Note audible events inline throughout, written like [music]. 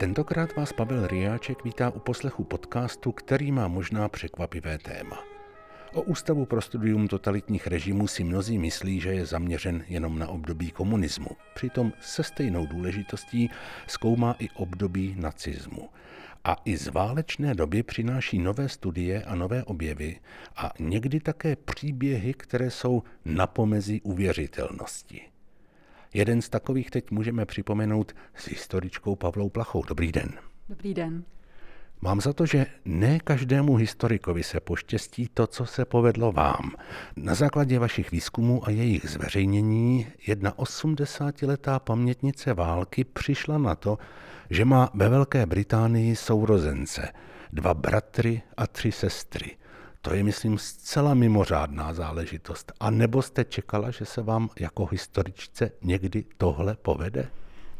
Tentokrát vás Pavel Riáček vítá u poslechu podcastu, který má možná překvapivé téma. O Ústavu pro studium totalitních režimů si mnozí myslí, že je zaměřen jenom na období komunismu. Přitom se stejnou důležitostí zkoumá i období nacismu. A i z válečné doby přináší nové studie a nové objevy a někdy také příběhy, které jsou na pomezí uvěřitelnosti. Jeden z takových teď můžeme připomenout s historičkou Pavlou Plachou. Dobrý den. Dobrý den. Mám za to, že ne každému historikovi se poštěstí to, co se povedlo vám. Na základě vašich výzkumů a jejich zveřejnění jedna 80-letá pamětnice války přišla na to, že má ve Velké Británii sourozence, dva bratry a tři sestry. To je, myslím, zcela mimořádná záležitost. A nebo jste čekala, že se vám jako historičce někdy tohle povede?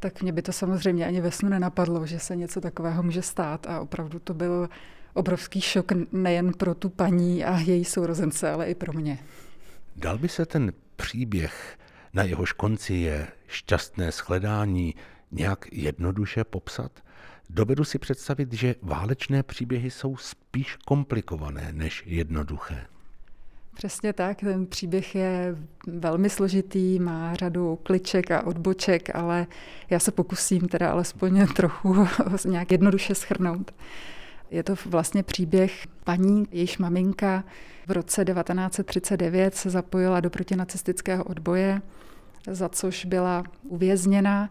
Tak mě by to samozřejmě ani ve snu nenapadlo, že se něco takového může stát a opravdu to byl obrovský šok nejen pro tu paní a její sourozence, ale i pro mě. Dal by se ten příběh, na jehož konci je šťastné shledání, nějak jednoduše popsat? Dovedu si představit, že válečné příběhy jsou spíš komplikované než jednoduché. Přesně tak, ten příběh je velmi složitý, má řadu kliček a odboček, ale já se pokusím teda alespoň [laughs] trochu nějak jednoduše schrnout. Je to vlastně příběh paní, jejíž maminka v roce 1939 se zapojila do protinacistického odboje, za což byla uvězněna.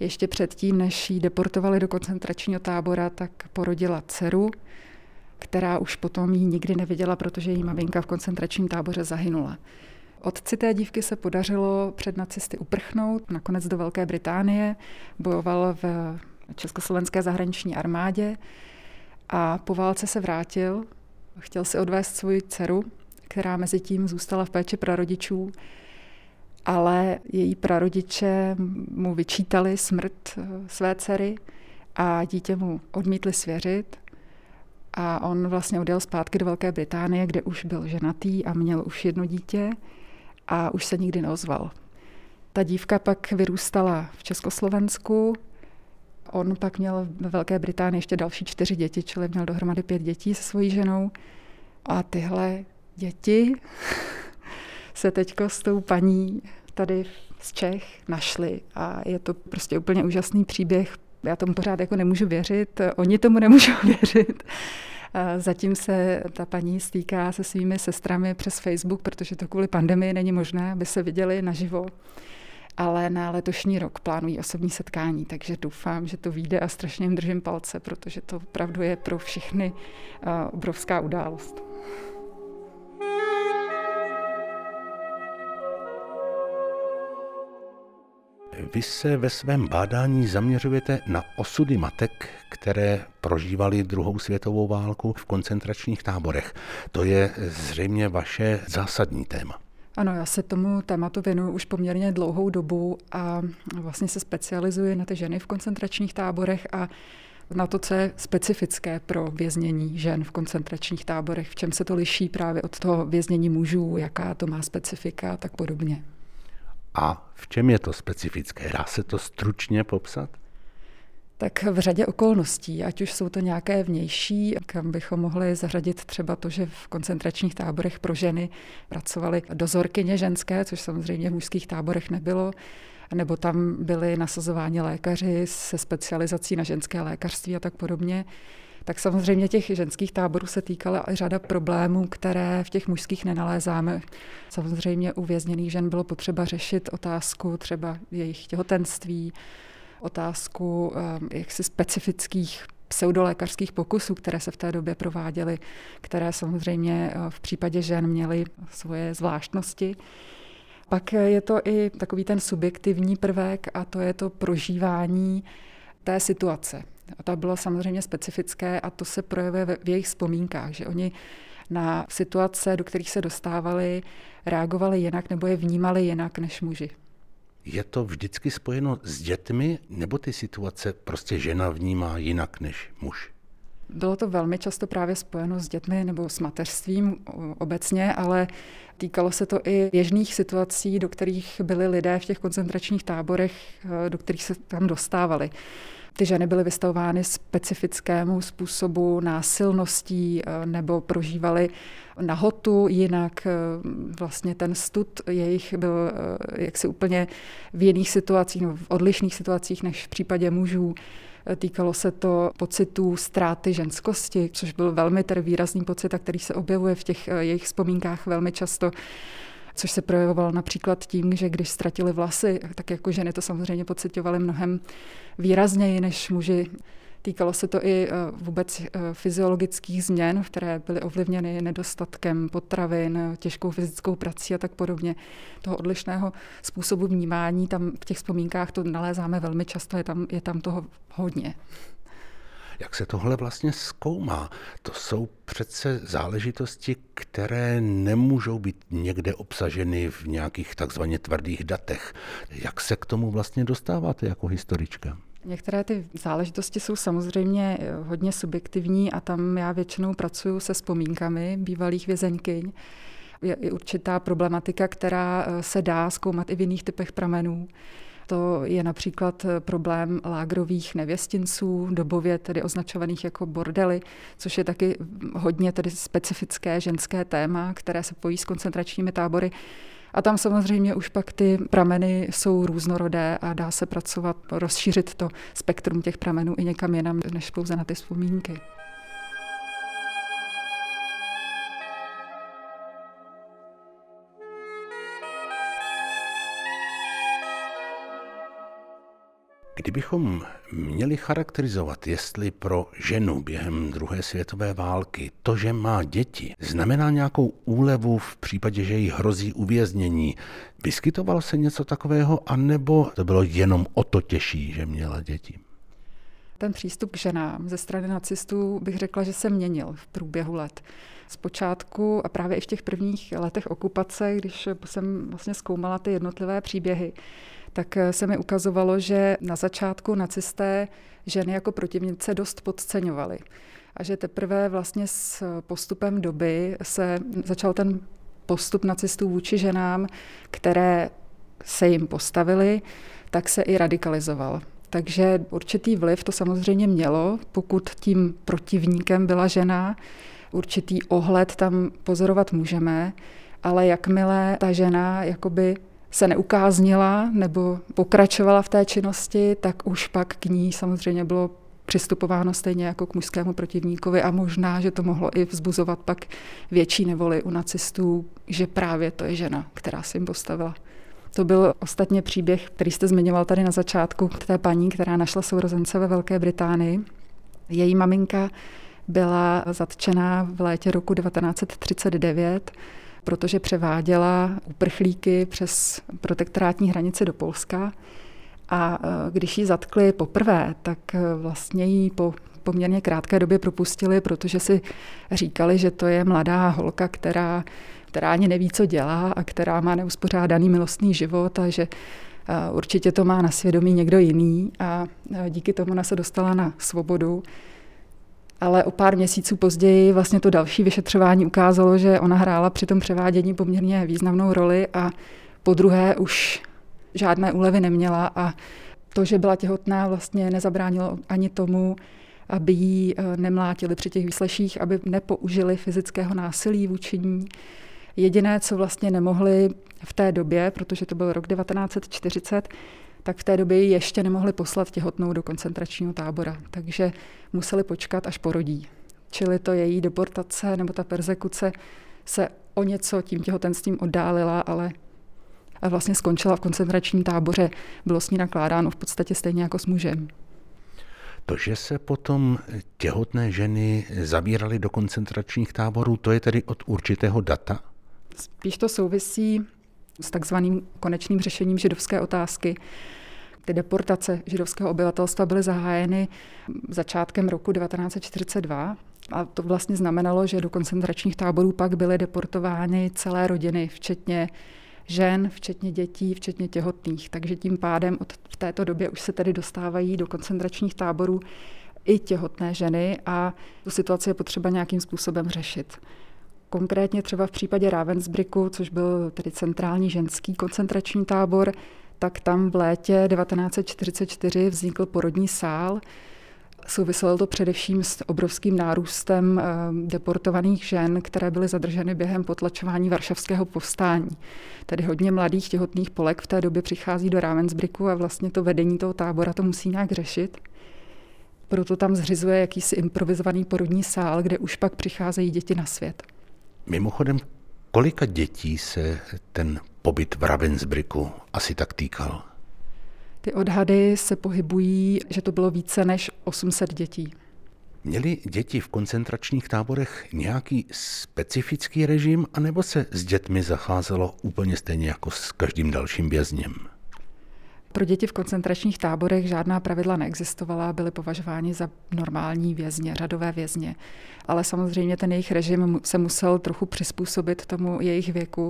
Ještě předtím, než ji deportovali do koncentračního tábora, tak porodila dceru která už potom ji nikdy neviděla, protože její maminka v koncentračním táboře zahynula. Otci té dívky se podařilo před nacisty uprchnout, nakonec do Velké Británie, bojoval v Československé zahraniční armádě a po válce se vrátil, chtěl si odvést svoji dceru, která mezi tím zůstala v péči prarodičů, ale její prarodiče mu vyčítali smrt své dcery a dítě mu odmítli svěřit a on vlastně odjel zpátky do Velké Británie, kde už byl ženatý a měl už jedno dítě a už se nikdy neozval. Ta dívka pak vyrůstala v Československu, on pak měl ve Velké Británii ještě další čtyři děti, čili měl dohromady pět dětí se svojí ženou. A tyhle děti se teďko s tou paní tady z Čech našly a je to prostě úplně úžasný příběh. Já tomu pořád jako nemůžu věřit, oni tomu nemůžou [laughs] věřit. Zatím se ta paní stýká se svými sestrami přes Facebook, protože to kvůli pandemii není možné, aby se viděli naživo. Ale na letošní rok plánují osobní setkání, takže doufám, že to vyjde a strašně jim držím palce, protože to opravdu je pro všechny obrovská událost. Vy se ve svém bádání zaměřujete na osudy matek, které prožívaly druhou světovou válku v koncentračních táborech. To je zřejmě vaše zásadní téma. Ano, já se tomu tématu věnuju už poměrně dlouhou dobu a vlastně se specializuji na ty ženy v koncentračních táborech a na to, co je specifické pro věznění žen v koncentračních táborech, v čem se to liší právě od toho věznění mužů, jaká to má specifika a tak podobně. A v čem je to specifické? Dá se to stručně popsat? Tak v řadě okolností, ať už jsou to nějaké vnější, kam bychom mohli zařadit třeba to, že v koncentračních táborech pro ženy pracovaly dozorkyně ženské, což samozřejmě v mužských táborech nebylo, nebo tam byli nasazováni lékaři se specializací na ženské lékařství a tak podobně tak samozřejmě těch ženských táborů se týkala i řada problémů, které v těch mužských nenalézáme. Samozřejmě u vězněných žen bylo potřeba řešit otázku třeba jejich těhotenství, otázku ehm, jaksi specifických pseudolékařských pokusů, které se v té době prováděly, které samozřejmě eh, v případě žen měly svoje zvláštnosti. Pak je to i takový ten subjektivní prvek a to je to prožívání té situace. A to bylo samozřejmě specifické a to se projevuje v jejich vzpomínkách, že oni na situace, do kterých se dostávali, reagovali jinak nebo je vnímali jinak než muži. Je to vždycky spojeno s dětmi, nebo ty situace prostě žena vnímá jinak než muž? Bylo to velmi často právě spojeno s dětmi nebo s mateřstvím obecně, ale Týkalo se to i běžných situací, do kterých byli lidé v těch koncentračních táborech, eh, do kterých se tam dostávali. Ty ženy byly vystavovány specifickému způsobu násilností eh, nebo prožívaly nahotu, jinak eh, vlastně ten stud jejich byl jaksi úplně v jiných situacích, no, v odlišných situacích než v případě mužů. Týkalo se to pocitů ztráty ženskosti, což byl velmi tedy výrazný pocit, a který se objevuje v těch eh, jejich vzpomínkách velmi často což se projevovalo například tím, že když ztratili vlasy, tak jako ženy to samozřejmě pocitovaly mnohem výrazněji než muži. Týkalo se to i eh, vůbec eh, fyziologických změn, které byly ovlivněny nedostatkem potravin, těžkou fyzickou prací a tak podobně. Toho odlišného způsobu vnímání, tam v těch vzpomínkách to nalézáme velmi často, je tam, je tam toho hodně. Jak se tohle vlastně zkoumá? To jsou přece záležitosti, které nemůžou být někde obsaženy v nějakých takzvaně tvrdých datech. Jak se k tomu vlastně dostáváte jako historička? Některé ty záležitosti jsou samozřejmě eh, hodně subjektivní a tam já většinou pracuji se vzpomínkami bývalých vězeňkyň. Je i určitá problematika, která eh, se dá zkoumat i v jiných typech pramenů. To je například eh, problém lágrových nevěstinců, dobově tedy označovaných jako bordely, což je taky hodně tedy specifické ženské téma, které se pojí s koncentračními tábory. A tam samozřejmě už pak ty prameny jsou různorodé a dá se pracovat, rozšířit to spektrum těch pramenů i někam jinam, než pouze na ty vzpomínky. Kdybychom měli charakterizovat, jestli pro ženu během druhé světové války to, že má děti, znamená nějakou úlevu v případě, že jí hrozí uvěznění, vyskytoval se něco takového, anebo to bylo jenom o to těžší, že měla děti? Ten přístup k ženám ze strany nacistů bych řekla, že se měnil v průběhu let. Zpočátku a právě i v těch prvních letech okupace, když jsem vlastně zkoumala ty jednotlivé příběhy, tak eh, se mi ukazovalo, že na začátku nacisté ženy jako protivnice dost podceňovali. A že teprve vlastně s postupem doby se začal ten postup nacistů vůči ženám, které se jim postavili, tak se i radikalizoval. Takže určitý vliv to samozřejmě mělo, pokud tím protivníkem byla žena. Určitý ohled tam pozorovat můžeme, ale jakmile ta žena jakoby se neukáznila nebo pokračovala v té činnosti, tak už pak k ní samozřejmě bylo přistupováno stejně jako k mužskému protivníkovi a možná, že to mohlo i vzbuzovat pak větší nevoli u nacistů, že právě to je žena, která se jim postavila. To byl ostatně příběh, který jste zmiňoval tady na začátku, k té paní, která našla sourozence ve Velké Británii. Její maminka byla zatčená v létě roku 1939 protože převáděla uprchlíky přes protektorátní hranici do Polska. A e, když ji zatkli poprvé, tak e, vlastně ji po poměrně krátké době propustili, protože si říkali, že to je mladá holka, která, která ani neví, co dělá a která má neuspořádaný milostný život a že e, určitě to má na svědomí někdo jiný a díky tomu ona se dostala na svobodu ale o pár měsíců později vlastně to další vyšetřování ukázalo, že ona hrála při tom převádění poměrně významnou roli a po druhé už žádné úlevy neměla a to, že byla těhotná, vlastně nezabránilo ani tomu, aby ji eh, nemlátili při těch výsleších, aby nepoužili fyzického násilí vůči ní. Jediné, co vlastně nemohli v té době, protože to byl rok 1940, tak v té době ji ještě nemohli poslat těhotnou do koncentračního tábora, takže museli počkat, až porodí. Čili to její deportace nebo ta persekuce se o něco tím těhotenstvím oddálila, ale vlastně skončila v koncentračním táboře. Bylo s ní nakládáno v podstatě stejně jako s mužem. To, že se potom těhotné ženy zabíraly do koncentračních táborů, to je tedy od určitého data? Spíš to souvisí s takzvaným konečným řešením židovské otázky. Ty deportace židovského obyvatelstva byly zahájeny začátkem roku 1942 a to vlastně znamenalo, že do koncentračních táborů pak byly deportovány celé rodiny, včetně žen, včetně dětí, včetně těhotných. Takže tím pádem od v této době už se tedy dostávají do koncentračních táborů i těhotné ženy a tu situaci je potřeba nějakým způsobem řešit. Konkrétně třeba v případě Ravensbrücku, což byl tedy centrální ženský koncentrační tábor, tak tam v létě 1944 vznikl porodní sál. Souviselo to především s obrovským nárůstem eh, deportovaných žen, které byly zadrženy během potlačování varšavského povstání. Tedy hodně mladých těhotných polek v té době přichází do Ravensbrücku a vlastně to vedení toho tábora to musí nějak řešit. Proto tam zřizuje jakýsi improvizovaný porodní sál, kde už pak přicházejí děti na svět. Mimochodem, kolika dětí se ten pobyt v Ravensbrücku asi tak týkal? Ty odhady se pohybují, že to bylo více než 800 dětí. Měli děti v koncentračních táborech nějaký specifický režim, anebo se s dětmi zacházelo úplně stejně jako s každým dalším vězněm? Pro děti v koncentračních táborech žádná pravidla neexistovala, byly považováni za normální vězně, řadové vězně. Ale samozřejmě ten jejich režim se musel trochu přizpůsobit tomu jejich věku,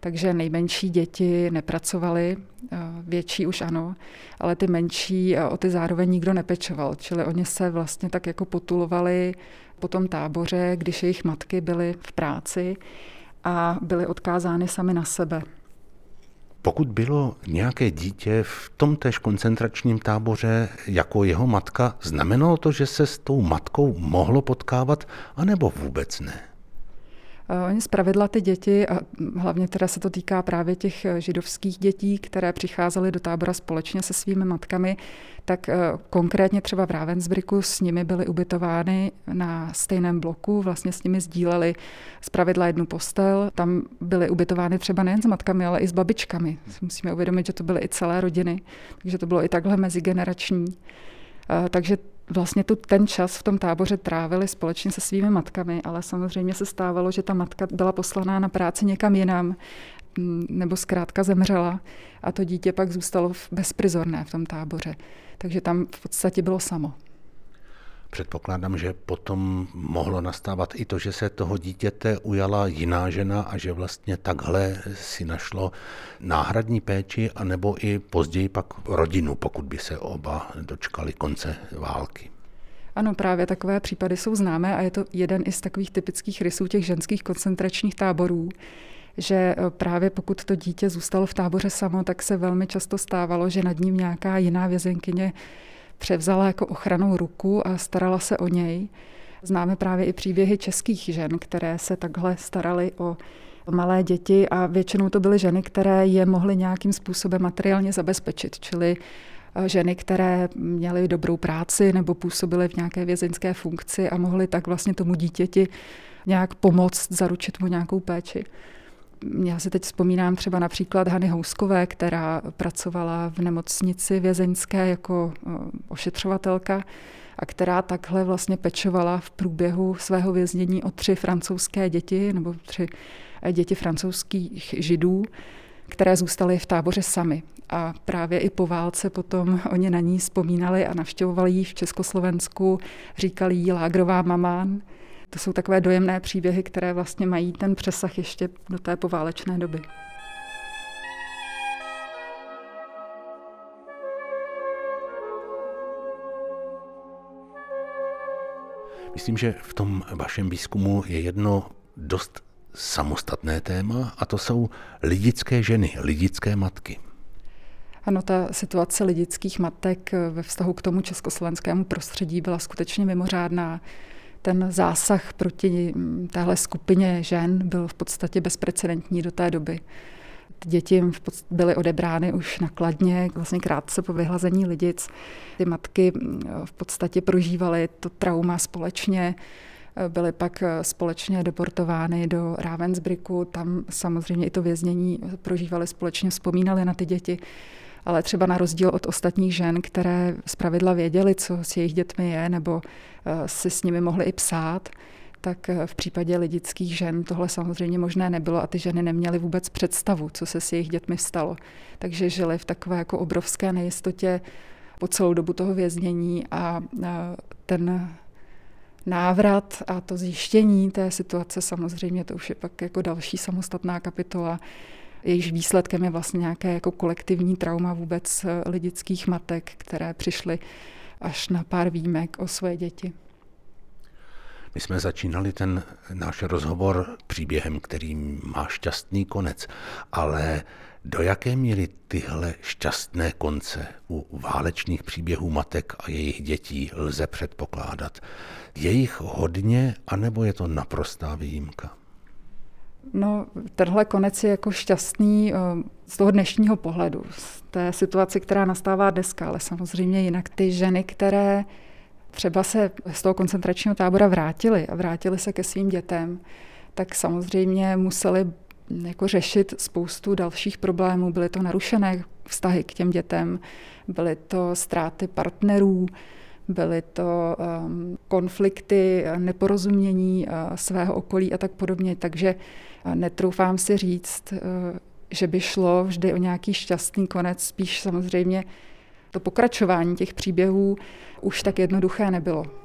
takže nejmenší děti nepracovaly, eh, větší už ano, ale ty menší eh, o ty zároveň nikdo nepečoval, čili oni se vlastně tak jako potulovali po tom táboře, když jejich matky byly v práci a byly odkázány sami na sebe. Pokud bylo nějaké dítě v tom též koncentračním táboře jako jeho matka, znamenalo to, že se s tou matkou mohlo potkávat, anebo vůbec ne? Oni zpravidla ty děti, a hlavně teda se to týká právě těch eh, židovských dětí, které přicházely do tábora společně se svými matkami, tak eh, konkrétně třeba v Ravensbrücku s nimi byly ubytovány na stejném bloku, vlastně s nimi sdíleli zpravidla jednu postel. Tam byly ubytovány třeba nejen s matkami, ale i s babičkami. Musíme uvědomit, že to byly i celé rodiny, takže to bylo i takhle mezigenerační. Eh, takže vlastně tu, ten čas v tom táboře trávili společně se svými matkami, ale samozřejmě se stávalo, že ta matka byla poslaná na práci někam jinam mm, nebo zkrátka zemřela a to dítě pak zůstalo bezprizorné v tom táboře. Takže tam v podstatě bylo samo. Předpokládám, že potom mohlo nastávat i to, že se toho dítěte ujala jiná žena a že vlastně takhle si našlo náhradní péči, anebo i později pak rodinu, pokud by se oba dočkali konce války. Ano, právě takové případy jsou známé a je to jeden i z takových typických rysů těch ženských koncentračních táborů, že e, právě pokud to dítě zůstalo v táboře samo, tak se velmi často stávalo, že nad ním nějaká jiná vězenkyně převzala jako ochranou ruku a starala se o něj. Známe právě i příběhy českých žen, které se takhle staraly o malé děti a většinou to byly ženy, které je mohly nějakým způsobem materiálně zabezpečit, čili eh, ženy, které měly dobrou práci nebo působily v nějaké vězeňské funkci a mohly tak vlastně tomu dítěti nějak pomoct, zaručit mu nějakou péči. Já si teď vzpomínám třeba například Hany Houskové, která pracovala v nemocnici vězeňské jako ošetřovatelka a která takhle vlastně pečovala v průběhu svého věznění o tři francouzské děti nebo tři e, děti francouzských židů, které zůstaly v táboře sami. A právě i po válce potom oni na ní vzpomínali a navštěvovali ji v Československu, říkali jí lágrová mamán, to jsou takové dojemné příběhy, které vlastně mají ten přesah ještě do té poválečné doby. Myslím, že v tom vašem výzkumu je jedno dost samostatné téma a to jsou lidické ženy, lidické matky. Ano, ta situace lidických matek ve vztahu k tomu československému prostředí byla skutečně mimořádná ten zásah proti téhle skupině žen byl v podstatě bezprecedentní do té doby. Děti byly odebrány už nakladně, vlastně krátce po vyhlazení lidic. Ty matky v podstatě prožívaly to trauma společně, byly pak společně deportovány do Ravensbrücku, tam samozřejmě i to věznění prožívali společně, vzpomínali na ty děti ale třeba na rozdíl od ostatních žen, které zpravidla věděly, co s jejich dětmi je, nebo eh, si s nimi mohly i psát, tak eh, v případě lidických žen tohle samozřejmě možné nebylo a ty ženy neměly vůbec představu, co se s jejich dětmi stalo. Takže žily v takové jako obrovské nejistotě po celou dobu toho věznění a eh, ten návrat a to zjištění té situace samozřejmě to už je pak jako další samostatná kapitola, jejíž výsledkem je vlastně nějaké jako kolektivní trauma vůbec eh, lidických matek, které přišly až na pár výjimek o své děti. My jsme začínali ten náš rozhovor příběhem, který má šťastný konec, ale do jaké míry tyhle šťastné konce u válečných příběhů matek a jejich dětí lze předpokládat? Je jich hodně, anebo je to naprostá výjimka? No, tenhle konec je jako šťastný eh, z toho dnešního pohledu, z té situace, která nastává dneska, ale samozřejmě jinak ty ženy, které třeba se z toho koncentračního tábora vrátily a vrátily se ke svým dětem, tak samozřejmě museli jako řešit spoustu dalších problémů. Byly to narušené vztahy k těm dětem, byly to ztráty partnerů, byly to um, konflikty, neporozumění uh, svého okolí a tak podobně. Takže uh, netroufám si říct, že by šlo vždy o nějaký šťastný konec, spíš samozřejmě to pokračování těch příběhů už tak jednoduché nebylo.